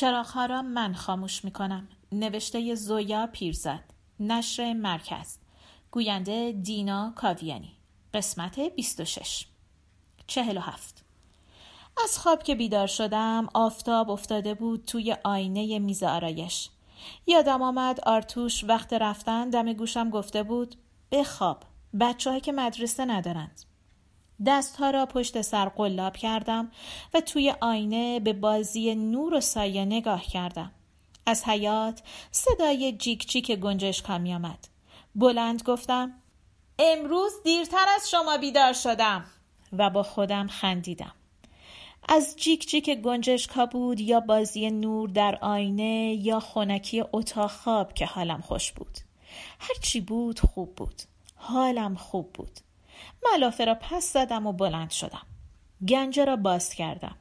چراغها را من خاموش می کنم نوشته زویا پیرزاد. نشر مرکز. گوینده دینا کاویانی. قسمت 26 47 از خواب که بیدار شدم آفتاب افتاده بود توی آینه میز آرایش. یادم آمد آرتوش وقت رفتن دم گوشم گفته بود بخواب بچه که مدرسه ندارند. دستها را پشت سر قلاب کردم و توی آینه به بازی نور و سایه نگاه کردم. از حیات صدای جیک جیک گنجش کامی آمد. بلند گفتم امروز دیرتر از شما بیدار شدم و با خودم خندیدم. از جیک جیک گنجشکا بود یا بازی نور در آینه یا خونکی اتاق خواب که حالم خوش بود. هرچی بود خوب بود. حالم خوب بود. ملافه را پس زدم و بلند شدم. گنجه را باز کردم.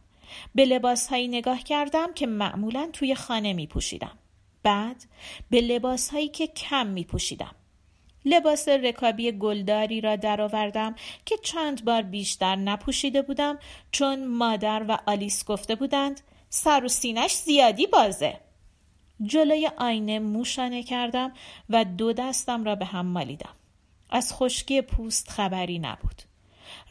به لباس هایی نگاه کردم که معمولا توی خانه می پوشیدم. بعد به لباس هایی که کم می پوشیدم. لباس رکابی گلداری را درآوردم که چند بار بیشتر نپوشیده بودم چون مادر و آلیس گفته بودند سر و سینش زیادی بازه. جلوی آینه موشانه کردم و دو دستم را به هم مالیدم. از خشکی پوست خبری نبود.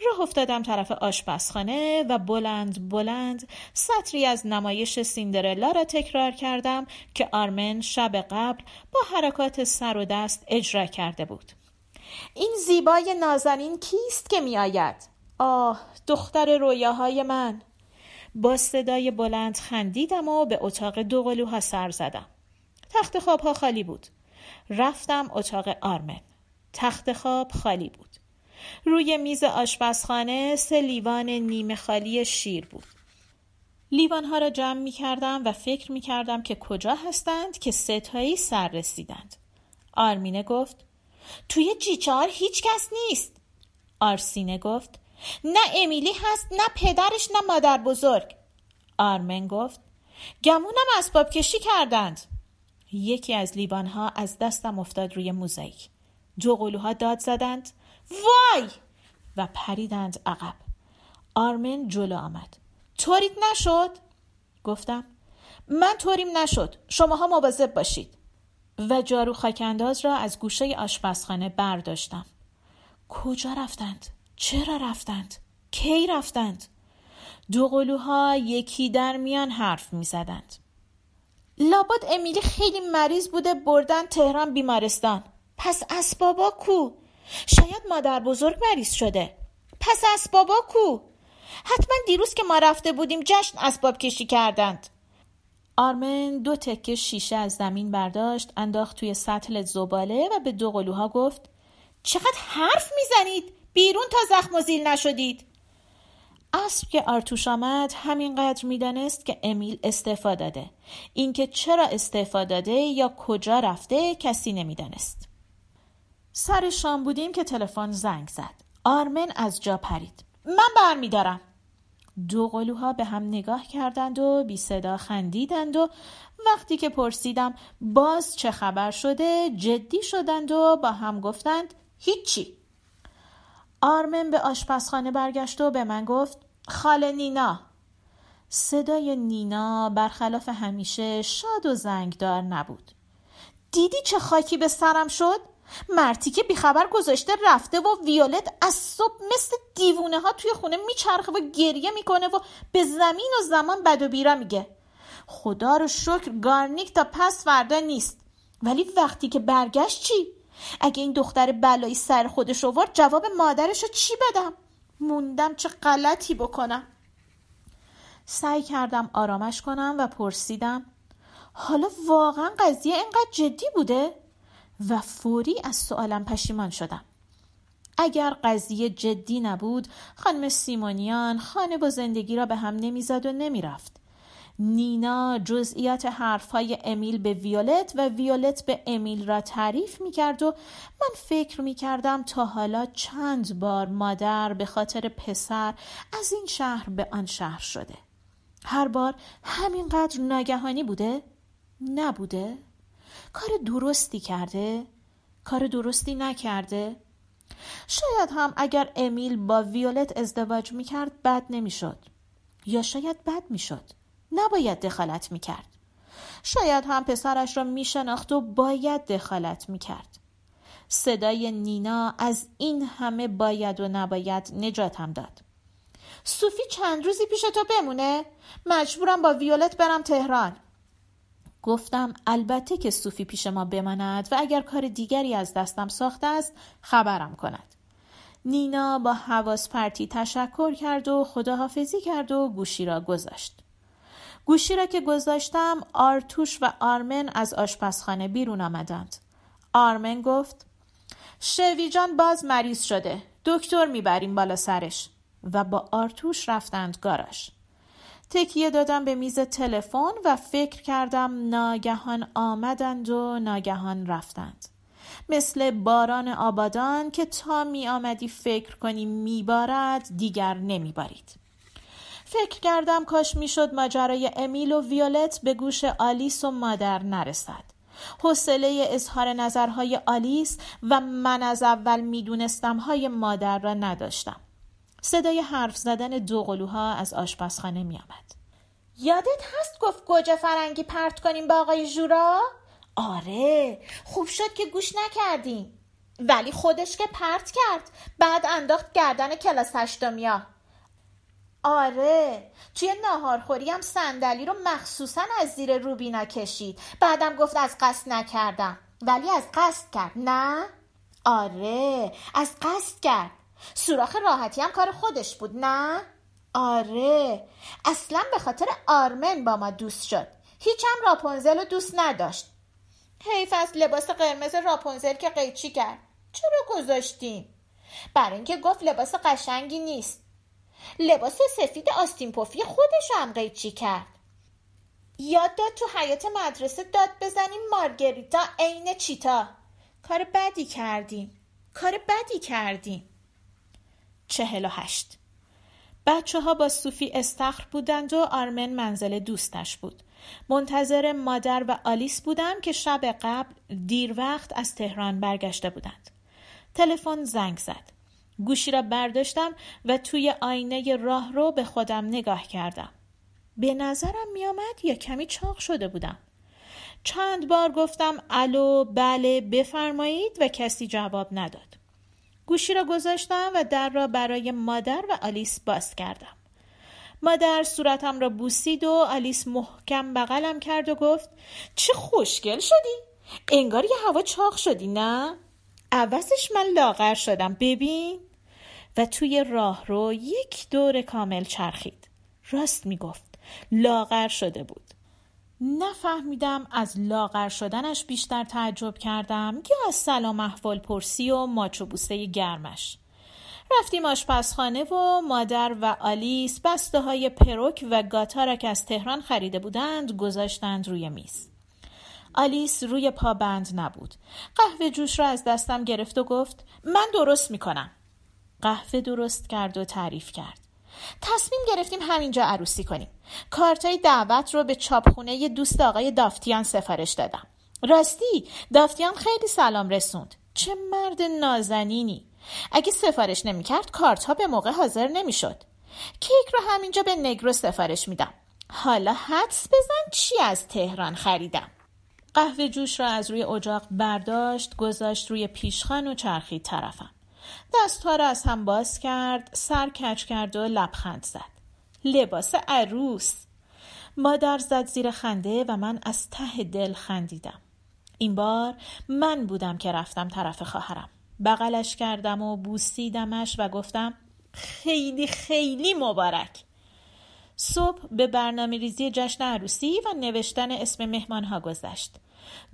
راه افتادم طرف آشپزخانه و بلند بلند سطری از نمایش سیندرلا را تکرار کردم که آرمن شب قبل با حرکات سر و دست اجرا کرده بود. این زیبای نازنین کیست که می آید؟ آه دختر رویاهای من با صدای بلند خندیدم و به اتاق دوقلوها سر زدم. تخت خوابها خالی بود. رفتم اتاق آرمن. تخت خواب خالی بود. روی میز آشپزخانه سه لیوان نیمه خالی شیر بود. لیوانها را جمع می کردم و فکر می کردم که کجا هستند که ستایی سر رسیدند. آرمینه گفت توی جیچار هیچ کس نیست. آرسینه گفت نه امیلی هست نه پدرش نه مادر بزرگ. آرمن گفت گمونم اسباب کشی کردند. یکی از لیوانها از دستم افتاد روی موزاییک. دو قلوها داد زدند. وای! و پریدند عقب. آرمن جلو آمد. طوریت نشد؟ گفتم. من طوریم نشد. شماها مواظب باشید. و جارو خاکنداز را از گوشه آشپزخانه برداشتم. کجا رفتند؟ چرا رفتند؟ کی رفتند؟ دو قلوها یکی در میان حرف می زدند. لابد امیلی خیلی مریض بوده بردن تهران بیمارستان. پس اسبابا کو؟ شاید مادر بزرگ مریض شده. پس اسبابا کو؟ حتما دیروز که ما رفته بودیم جشن اسباب کشی کردند. آرمن دو تکه شیشه از زمین برداشت انداخت توی سطل زباله و به دو قلوها گفت چقدر حرف می‌زنید؟ بیرون تا زخم و زیل نشدید. اصر که آرتوش آمد همینقدر می‌دانست که امیل استعفا داده. اینکه چرا استعفا داده یا کجا رفته کسی نمی‌دانست. سر شام بودیم که تلفن زنگ زد. آرمن از جا پرید. من برمیدارم. دو قلوها به هم نگاه کردند و بی صدا خندیدند و وقتی که پرسیدم باز چه خبر شده جدی شدند و با هم گفتند هیچی. آرمن به آشپزخانه برگشت و به من گفت خاله نینا. صدای نینا برخلاف همیشه شاد و زنگدار نبود. دیدی چه خاکی به سرم شد؟ مرتی که بیخبر گذاشته رفته و ویولت از صبح مثل دیوونه ها توی خونه میچرخه و گریه می‌کنه و به زمین و زمان بد و بیرا میگه خدا رو شکر گارنیک تا پس فردا نیست ولی وقتی که برگشت چی؟ اگه این دختر بلایی سر خودش آورد جواب مادرش رو چی بدم؟ موندم چه غلطی بکنم سعی کردم آرامش کنم و پرسیدم حالا واقعا قضیه اینقدر جدی بوده؟ و فوری از سوالم پشیمان شدم. اگر قضیه جدی نبود خانم سیمونیان خانه و زندگی را به هم نمی‌زد و نمی‌رفت. نینا جزئیات حرفهای امیل به ویولت و ویولت به امیل را تعریف می کرد و من فکر می کردم تا حالا چند بار مادر به خاطر پسر از این شهر به آن شهر شده. هر بار همینقدر ناگهانی بوده؟ نبوده؟ کار درستی کرده؟ کار درستی نکرده؟ شاید هم اگر امیل با ویولت ازدواج می‌کرد بد نمی‌شد. یا شاید بد می‌شد. نباید دخالت می‌کرد. شاید هم پسرش را میشناخت و باید دخالت می‌کرد. صدای نینا از این همه باید و نباید نجاتم داد. صوفی چند روزی پیش تو بمونه؟ مجبورم با ویولت برم تهران. گفتم البته که صوفی پیش ما بماند و اگر کار دیگری از دستم ساخته است خبرم کند. نینا با حواس پرتی تشکر کرد و خداحافظی کرد و گوشی را گذاشت. گوشی را که گذاشتم آرتوش و آرمن از آشپزخانه بیرون آمدند. آرمن گفت شوی جان باز مریض شده دکتر می‌بریم بالا سرش. و با آرتوش رفتند گاراژ. تکیه دادم به میز تلفن و فکر کردم ناگهان آمدند و ناگهان رفتند. مثل باران آبادان که تا می آمدی فکر کنی میبارد دیگر نمیبارید فکر کردم کاش می‌شد ماجرای امیل و ویولت به گوش آلیس و مادر نرسد. حوصله اظهار نظرهای آلیس و من از اول می‌دونستم های مادر را نداشتم. صدای حرف زدن دو قلوها از آشپزخانه می آمد. یادت هست گفت گوجه فرنگی پرت کنیم با آقای جورا؟ آره خوب شد که گوش نکردیم. ولی خودش که پرت کرد بعد انداخت گردن کلاس هشتمیا. آره توی ناهارخوری هم صندلی رو مخصوصا از زیر روبینا کشید. بعدم گفت از قصد نکردم. ولی از قصد کرد نه؟ آره از قصد کرد. سوراخ راحتی هم کار خودش بود نه؟ آره. اصلا به خاطر آرمن با ما دوست شد. هیچم راپونزل رو دوست نداشت. حیف از لباس قرمز راپونزل که قیچی کرد. چرا گذاشتیم؟ برای اینکه گفت لباس قشنگی نیست. لباس سفید آستین پفی خودش هم قیچی کرد. یاد داد تو حیات مدرسه داد بزنیم مارگریتا عین چیتا. کار بدی کردیم. کار بدی کردیم. چهل و هشت بچه ها با صوفی استخر بودند و آرمن منزل دوستش بود. منتظر مادر و آلیس بودم که شب قبل دیر وقت از تهران برگشته بودند. تلفن زنگ زد. گوشی را برداشتم و توی آینه راه رو به خودم نگاه کردم. به نظرم میآمد یا کمی چاق شده بودم. چند بار گفتم الو بله بفرمایید و کسی جواب نداد. گوشی را گذاشتم و در را برای مادر و آلیس باز کردم. مادر صورتم را بوسید و آلیس محکم بغلم کرد و گفت چه خوشگل شدی؟ انگار یه هوا چاق شدی نه؟ عوضش من لاغر شدم ببین و توی راه رو یک دور کامل چرخید راست می‌گفت لاغر شده بود نفهمیدم از لاغر شدنش بیشتر تعجب کردم یا از سلام احوال پرسی و ماچ و بوسه گرمش. رفتیم آشپزخانه و مادر و آلیس بسته های پروک و گاتا را که از تهران خریده بودند گذاشتند روی میز. آلیس روی پابند نبود. قهوه جوش را از دستم گرفت و گفت من درست می‌کنم. قهوه درست کرد و تعریف کرد. تصمیم گرفتیم همینجا عروسی کنیم. کارتای دعوت رو به چاپخونه دوست آقای دافتیان سفارش دادم. راستی دافتیان خیلی سلام رسوند. چه مرد نازنینی. اگه سفارش نمی‌کرد کارت ها به موقع حاضر نمی‌شد. کیک رو همینجا به نگرو سفارش میدم. حالا حدس بزن چی از تهران خریدم؟ قهوه جوش را از روی اجاق برداشت گذاشت روی پیشخان و چرخید طرفم. دستها را از هم باز کرد سر کچ کرد و لبخند زد. لباس عروس. مادر زد زیر خنده و من از ته دل خندیدم. این بار من بودم که رفتم طرف خواهرم. بغلش کردم و بوسیدمش و گفتم خیلی خیلی مبارک. صبح به برنامه ریزی جشن عروسی و نوشتن اسم مهمان ها گذشت.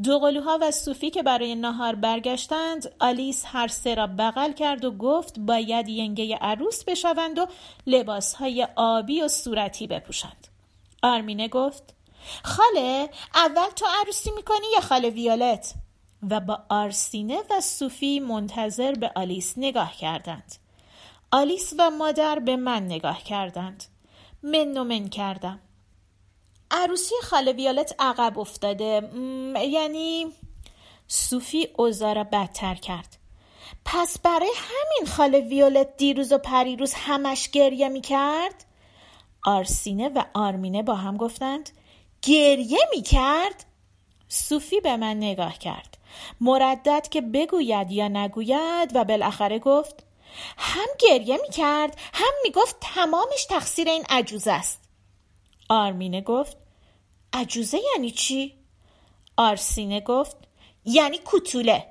دوقلوها و صوفی که برای نهار برگشتند آلیس هر سه را بغل کرد و گفت باید ینگه عروس بشوند و لباسهای آبی و صورتی بپوشند. آرمینه گفت خاله اول تو عروسی می‌کنی یا خاله ویولت؟ و با آرسینه و صوفی منتظر به آلیس نگاه کردند. آلیس و مادر به من نگاه کردند. من و من کردم. عروسی خاله ویالت عقب افتاده یعنی صوفی اوزارا بدتر کرد پس برای همین خاله ویولت دیروز و پریروز همش گریه می کرد؟ آرسینه و آرمینه با هم گفتند گریه می کرد؟ صوفی به من نگاه کرد مردد که بگوید یا نگوید و بالاخره گفت هم گریه می کرد هم می گفت تمامش تقصیر این عجوز است آرمینه گفت عجوزه یعنی چی؟ آرسینه گفت یعنی کوتوله.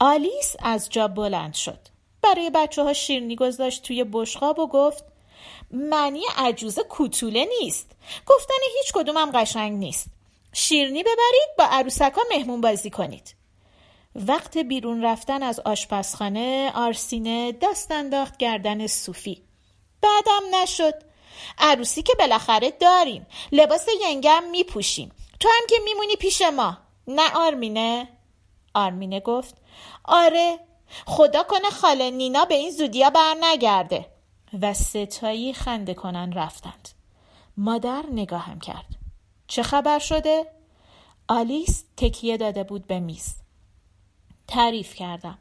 آلیس از جا بلند شد. برای بچه ها شیرنی گذاشت توی بشقاب و گفت معنی عجوزه کوتوله نیست. گفتن هیچ کدومم قشنگ نیست. شیرنی ببرید با عروسکا مهمون بازی کنید. وقت بیرون رفتن از آشپزخانه آرسینه دست انداخت گردن صوفی. بعدم نشد. عروسی که بالاخره داریم. لباس ینگم میپوشیم. تو هم که میمونی پیش ما. نه آرمینه؟ آرمینه گفت. آره. خدا کنه خاله نینا به این زودیا بر نگرده و ستایی خنده کنن رفتند. مادر نگاهم کرد. چه خبر شده؟ آلیس تکیه داده بود به میز. تعریف کردم.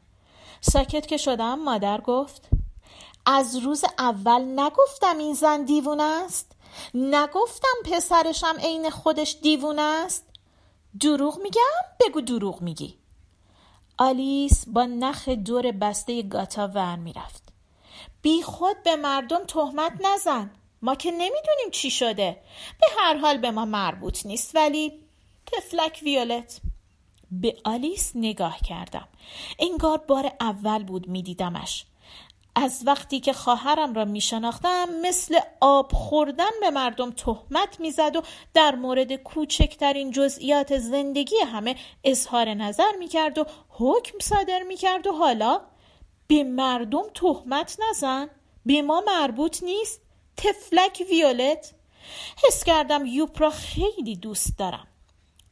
ساکت که شدم مادر گفت. از روز اول نگفتم این زن دیوونه است؟ نگفتم پسرشم عین خودش دیوونه است؟ دروغ میگم؟ بگو دروغ میگی. آلیس با نخ دور بسته گاتا ور می‌رفت. بی خود به مردم تهمت نزن. ما که نمی‌دونیم چی شده. به هر حال به ما مربوط نیست ولی تفلک ویولت. به آلیس نگاه کردم. انگار بار اول بود میدیدمش. از وقتی که خواهرم را می شناختم مثل آب خوردن به مردم تهمت می‌زد و در مورد کوچکترین جزئیات زندگی همه اظهار نظر می کرد و حکم صادر می کرد و حالا به مردم تهمت نزن به ما مربوط نیست تفلک ویولت. حس کردم یوپ را خیلی دوست دارم.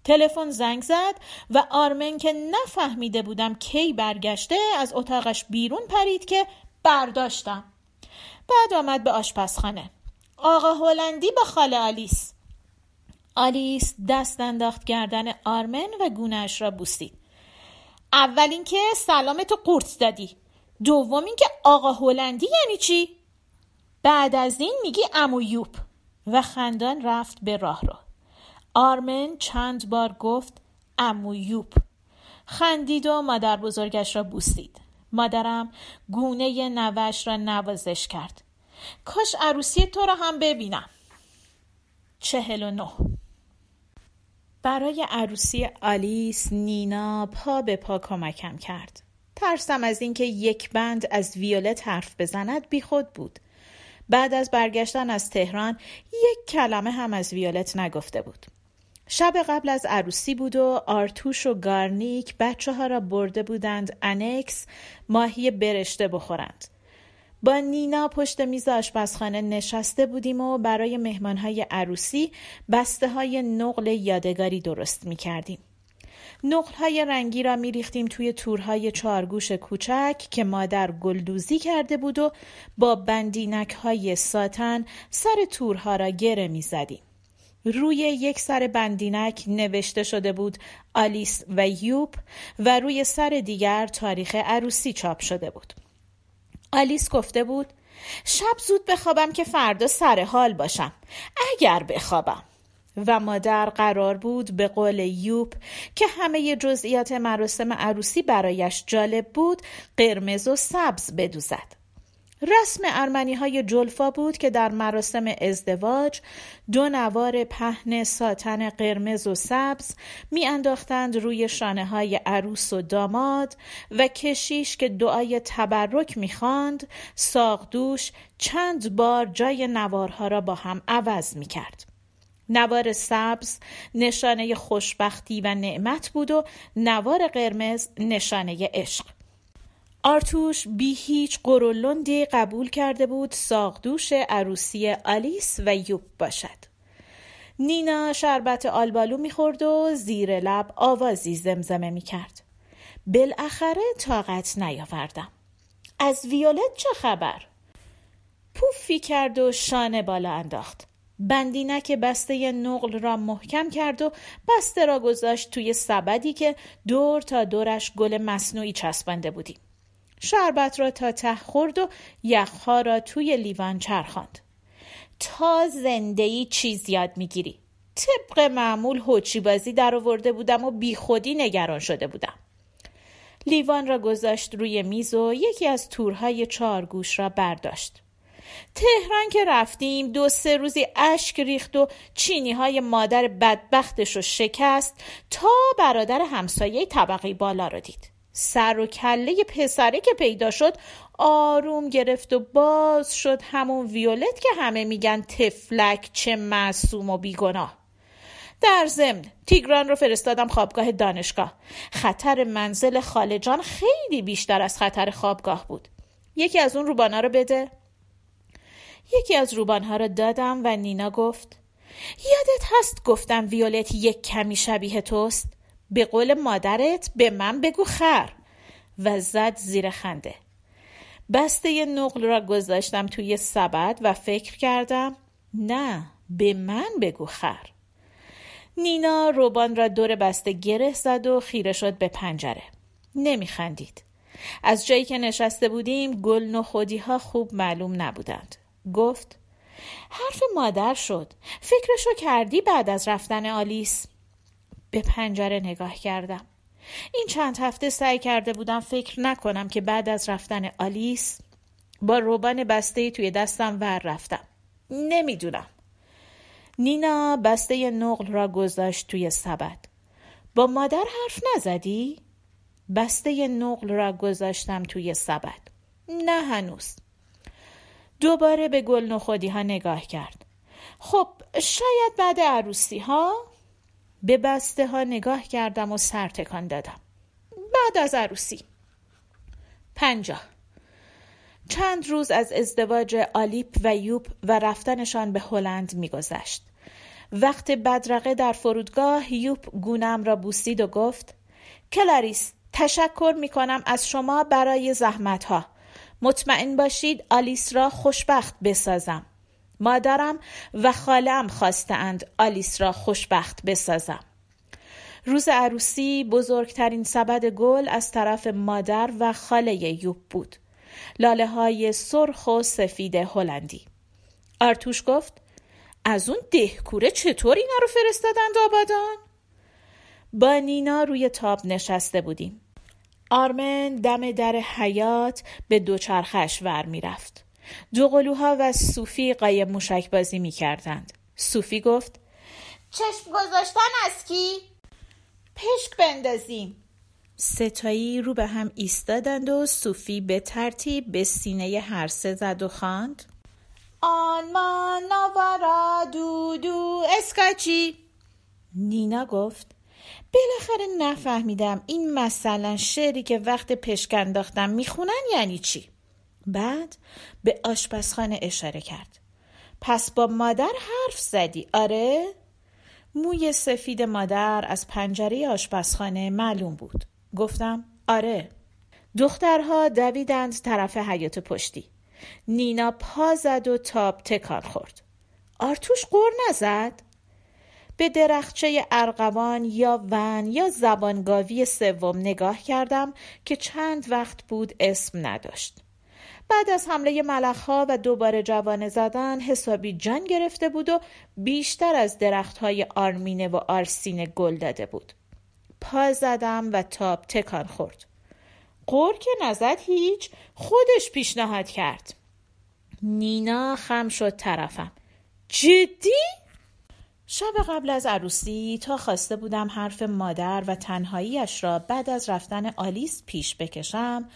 تلفن زنگ زد و آرمن که نفهمیده بودم کی برگشته از اتاقش بیرون پرید که برداشتم. بعد آمد به آشپزخانه. آقا هلندی با خاله آلیس. آلیس دست انداخت گردن آرمن و گونهش را بوسید. اول اینکه سلامتو قورت دادی. دوم اینکه آقا هلندی یعنی چی؟ بعد از این میگی امو یوپ و خندان رفت به راه رو آرمن چند بار گفت امو یوپ خندید و مادر بزرگش را بوسید. مادرم گونه نوش را نوازش کرد. کاش عروسی تو را هم ببینم. چهل و نه. برای عروسی آلیس نینا پا به پا کمکم کرد. ترسم از اینکه یک بند از ویولت حرف بزند بیخود بود. بعد از برگشتن از تهران یک کلمه هم از ویولت نگفته بود. شب قبل از عروسی بود و آرتوش و گارنیک بچه ها را برده بودند انکس ماهی برشته بخورند. با نینا پشت میز آشپزخانه نشسته بودیم و برای مهمانهای عروسی بسته های نقل یادگاری درست می کردیم. نقل های رنگی را می ریختیم توی تورهای چارگوش کوچک که مادر گلدوزی کرده بود و با بندینک های ساتن سر تورها را گره می زدیم. روی یک سر بندینک نوشته شده بود آلیس و یوب و روی سر دیگر تاریخ عروسی چاپ شده بود. آلیس گفته بود شب زود بخوابم که فردا سر حال باشم. اگر بخوابم. و مادر قرار بود به قول یوب که همه جزئیات مراسم عروسی برایش جالب بود قرمز و سبز بدوزد. رسم ارمنی های جلفا بود که در مراسم ازدواج دو نوار پهن ساتن قرمز و سبز میانداختند روی شانه های عروس و داماد و کشیش که دعای تبرک می‌خواند ساقدوش چند بار جای نوارها را با هم عوض می‌کرد. نوار سبز نشانه خوشبختی و نعمت بود و نوار قرمز نشانه عشق. آرتوش بی هیچ قرولندی قبول کرده بود ساقدوش عروسی آلیس و یوب باشد. نینا شربت آلبالو می‌خورد و زیر لب آوازی زمزمه می‌کرد. بالاخره طاقت نیاوردم. از ویولت چه خبر؟ پوفی کرد و شانه بالا انداخت. بندینک بسته نقل را محکم کرد و بسته را گذاشت توی سبدی که دور تا دورش گل مصنوعی چسبانده بودیم. شربت را تا ته خورد و یخها را توی لیوان چرخاند. تا زنده ای چیز یاد می‌گیری. طبق معمول هوچی بازی در آورده بودم و بیخودی نگران شده بودم لیوان را گذاشت روی میز و یکی از تورهای چارگوش را برداشت تهران که رفتیم دو سه روزی اشک ریخت و چینی های مادر بدبختش رو شکست تا برادر همسایه طبقه بالا رو دید سر و کله پسره که پیدا شد آروم گرفت و باز شد همون ویولت که همه میگن تفلک چه معصوم و بیگناه. در ضمن تیگران رو فرستادم خوابگاه دانشگاه. خطر منزل خالجان خیلی بیشتر از خطر خوابگاه بود. یکی از اون روبانا رو بده. یکی از روبانها را دادم و نینا گفت یادت هست گفتم ویولت یک کمی شبیه توست؟ به قول مادرت به من بگو خر. و زد زیر خنده. بسته نقل را گذاشتم توی سبد و فکر کردم نه به من بگو خر. نینا روبان را دور بسته گره زد و خیره شد به پنجره. نمیخندید. از جایی که نشسته بودیم گل نخودی ها خوب معلوم نبودند. گفت حرف مادر شد. فکرشو کردی بعد از رفتن آلیس؟ به پنجره نگاه کردم. این چند هفته سعی کرده بودم فکر نکنم که بعد از رفتن آلیس با روبان بسته توی دستم ور رفتم. نمی‌دونم. نینا بسته نقل را گذاشت توی سبد. با مادر حرف نزدی؟ بسته نقل را گذاشتم توی سبد. نه هنوز. دوباره به گل نخودی ها نگاه کرد. خب شاید بعد عروسی ها؟ به بسته ها نگاه کردم و سر تکان دادم. بعد از عروسی. پنجاه. چند روز از ازدواج آلیس و یوپ و رفتنشان به هلند میگذشت. وقت بدرقه در فرودگاه یوپ گونم را بوسید و گفت کلاریس تشکر می کنم از شما برای زحمت ها مطمئن باشید آلیس را خوشبخت بسازم. مادرم و خالم خواستند آلیس را خوشبخت بسازم روز عروسی بزرگترین سبد گل از طرف مادر و خاله یوب بود لاله های سرخ و سفید هلندی آرتوش گفت از اون دهکوره چطور اینا رو فرستادند آبادان؟ با نینا روی تاب نشسته بودیم آرمن دم در حیات به دوچرخش ور می‌رفت. دو قلوها و صوفی قایم موشک بازی می کردند. صوفی گفت چشم گذاشتن از کی؟ پشک بندازیم. ستایی رو به هم ایستادند و صوفی به ترتیب به سینه هر سه زد و خواند آن ما نوارا دو دو اسکاچی نینا گفت بالاخره نفهمیدم این مثلا شعری که وقت پشک انداختم می‌خونن یعنی چی بعد به آشپزخانه اشاره کرد. پس با مادر حرف زدی؟ آره. موی سفید مادر از پنجره آشپزخانه معلوم بود. گفتم آره. دخترها دویدند طرف حیات پشتی. نینا پا زد و تاب تکان خورد. آرتوش قور نزد؟ به درخچه ارغوان یا ون یا زبانگاوی سوم نگاه کردم که چند وقت بود اسم نداشت. بعد از حمله ملخها و دوباره جوانه زدن حسابی جان گرفته بود و بیشتر از درختهای آرمینه و آرسینه گل داده بود. پا زدم و تاب تکان خورد. قور که نزد هیچ خودش پیشنهاد کرد. نینا خم شد طرفم. جدی؟ شب قبل از عروسی تا خواسته بودم حرف مادر و تنهاییش را بعد از رفتن آلیس پیش بکشم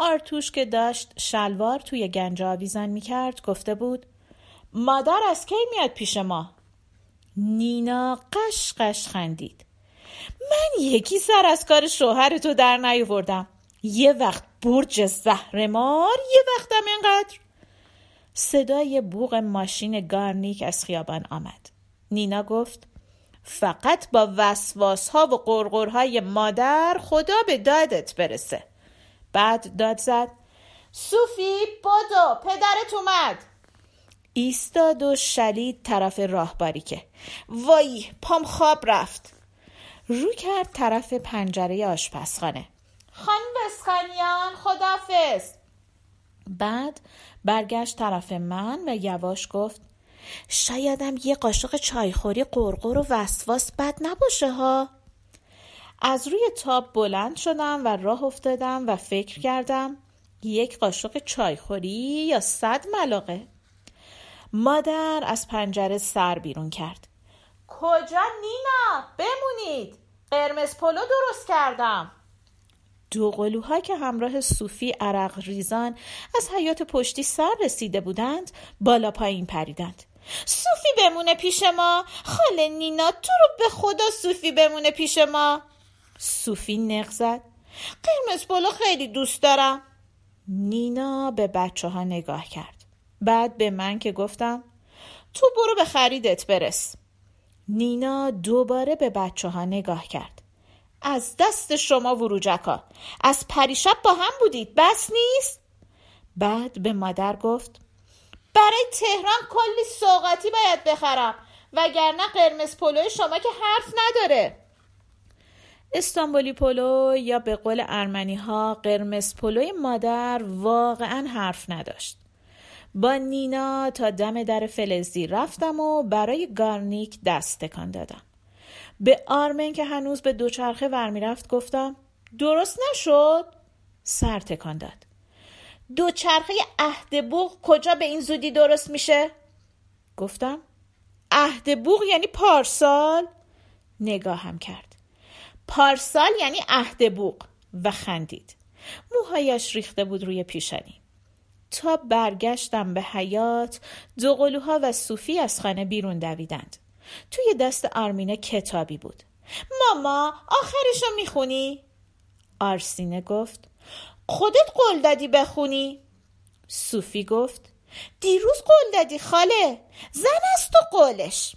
آرتوش که داشت شلوار توی گنج آویزان می کرد گفته بود مادر از کی میاد پیش ما؟ نینا قش قش خندید. من یکی سر از کار شوهر تو در نیاوردم. یه وقت برج زهرمار یه وقتم اینقدر. صدای بوغ ماشین گارنیک از خیابان آمد. نینا گفت فقط با وسواس ها و قرقرهای مادر خدا به دادت برسه. بعد داد زد. صوفی بادو پدرت اومد. ایستاد و شلید طرف راهباری که. وای پام خواب رفت. رو کرد طرف پنجره آشپزخانه. خانم بسکانیان خدافز بعد برگشت طرف من و یواش گفت شایدم یه قاشق چایخوری قرقر و وسواس بد نباشه ها. از روی تاب بلند شدم و راه افتادم و فکر کردم یک قاشق چایخوری یا صد ملاقه؟ مادر از پنجره سر بیرون کرد. کجا نینا؟ بمونید. قرمز پلو درست کردم. دو قلوها که همراه صوفی عرق ریزان از حیات پشتی سر رسیده بودند بالا پایین پریدند. صوفی بمونه پیش ما. خاله نینا تو رو به خدا صوفی بمونه پیش ما. صوفی نق زد. قرمز پلو خیلی دوست دارم. نینا به بچه ها نگاه کرد. بعد به من که گفتم تو برو به خریدت برس. نینا دوباره به بچه ها نگاه کرد. از دست شما وروجکا از پریشب با هم بودید بس نیست؟ بعد به مادر گفت برای تهران کلی سوقاتی باید بخرم وگرنه قرمز پلوی شما که حرف نداره. استانبولی پلو یا به قول ارمنی ها قرمز پلوی مادر واقعا حرف نداشت. با نینا تا دم در فلزی رفتم و برای گارنیک دست تکان دادم. به آرمن که هنوز به دوچرخه ور می‌رفت گفتم درست نشد؟ سر تکان داد. دوچرخه عهد بوغ کجا به این زودی درست میشه؟ گفتم. عهد بوغ یعنی پارسال؟ نگاهم کرد. پارسال یعنی عهد بوغ و خندید. موهایش ریخته بود روی پیشانی. تا برگشتم به حیات دو قلوها و صوفی از خانه بیرون دویدند. توی دست آرمینه کتابی بود. ماما آخرشو می‌خونی؟ آرسینه گفت خودت قول دادی بخونی؟ صوفی گفت دیروز قول دادی خاله زن است تو قولش.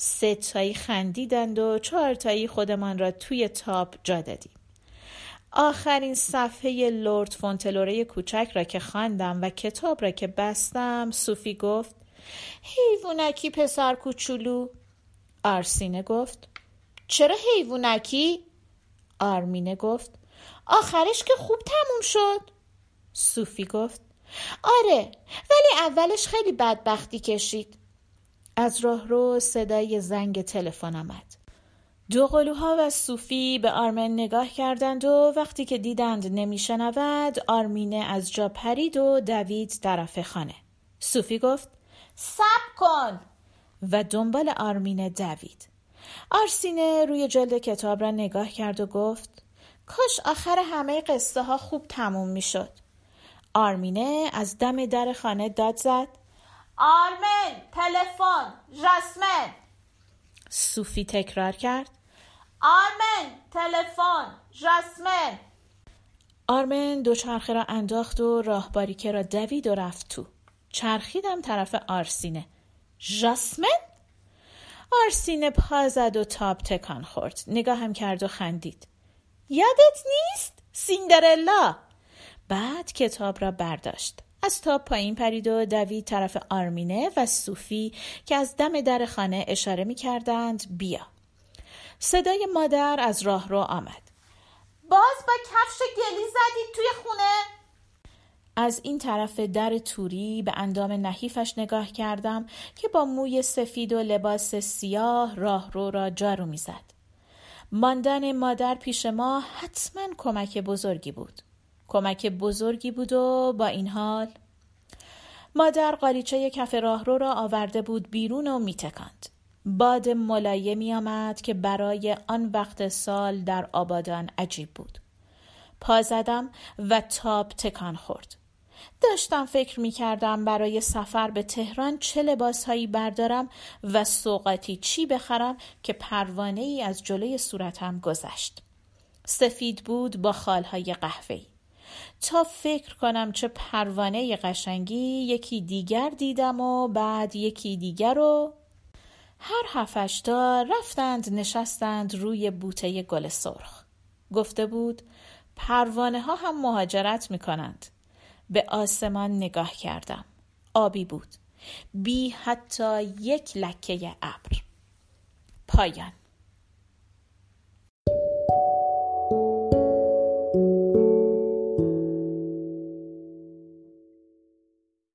سه تایی خندیدند و چهار تایی خودمان را توی تاپ جا دادیم. آخرین صفحه لورد فونتلوره کوچک را که خواندم و کتاب را که بستم صوفی گفت حیوانکی پسر کوچولو؟ آرسینه گفت چرا حیوانکی؟ آرمینه گفت آخرش که خوب تموم شد. صوفی گفت آره ولی اولش خیلی بدبختی کشید. از راه رو صدای زنگ تلفن آمد. دو قلوها و صوفی به آرمن نگاه کردند و وقتی که دیدند نمیشنود آرمینه از جا پرید و دوید طرف خانه. صوفی گفت سب کن! و دنبال آرمینه دوید. آرسینه روی جلد کتاب را نگاه کرد و گفت کاش آخر همه قصه ها خوب تموم می شد. آرمینه از دم در خانه داد زد. آرمن تلفن رسمن صوفی تکرار کرد. آرمن تلفن رسمن آرمن دوچرخه را انداخت و راهباریکه را دوید و رفت تو. چرخیدم طرف آرسینه. جاسمن؟ آرسینه پا زد و تاب تکان خورد. نگاهم کرد و خندید. یادت نیست؟ سیندرلا! بعد کتاب را برداشت. از تاب پایین پرید و دوید طرف آرمینه و صوفی که از دم در خانه اشاره می کردند بیا صدای مادر از راه رو آمد باز با کفش گلی زدید توی خونه؟ از این طرف در توری به اندام نحیفش نگاه کردم که با موی سفید و لباس سیاه راه رو را جارو می‌زد. ماندن مادر پیش ما حتما کمک بزرگی بود. کمک بزرگی بود و با این حال مادر قالیچه کف راهرو را آورده بود بیرون و میتکاند. باد ملایمی آمد که برای آن وقت سال در آبادان عجیب بود. پا زدم و تاب تکان خورد. داشتم فکر می کردم برای سفر به تهران چه لباس هایی بردارم و سوقاتی چی بخرم که پروانه ای از جلوی صورتم گذشت. سفید بود با خالهای قهوه‌ای. تا فکر کنم چه پروانه قشنگی یکی دیگر دیدم و بعد یکی دیگر رو هر هفشتا رفتند نشستند روی بوته گل سرخ. گفته بود پروانه ها هم مهاجرت می کنند. به آسمان نگاه کردم. آبی بود. بی حتی یک لکه ابر. پایان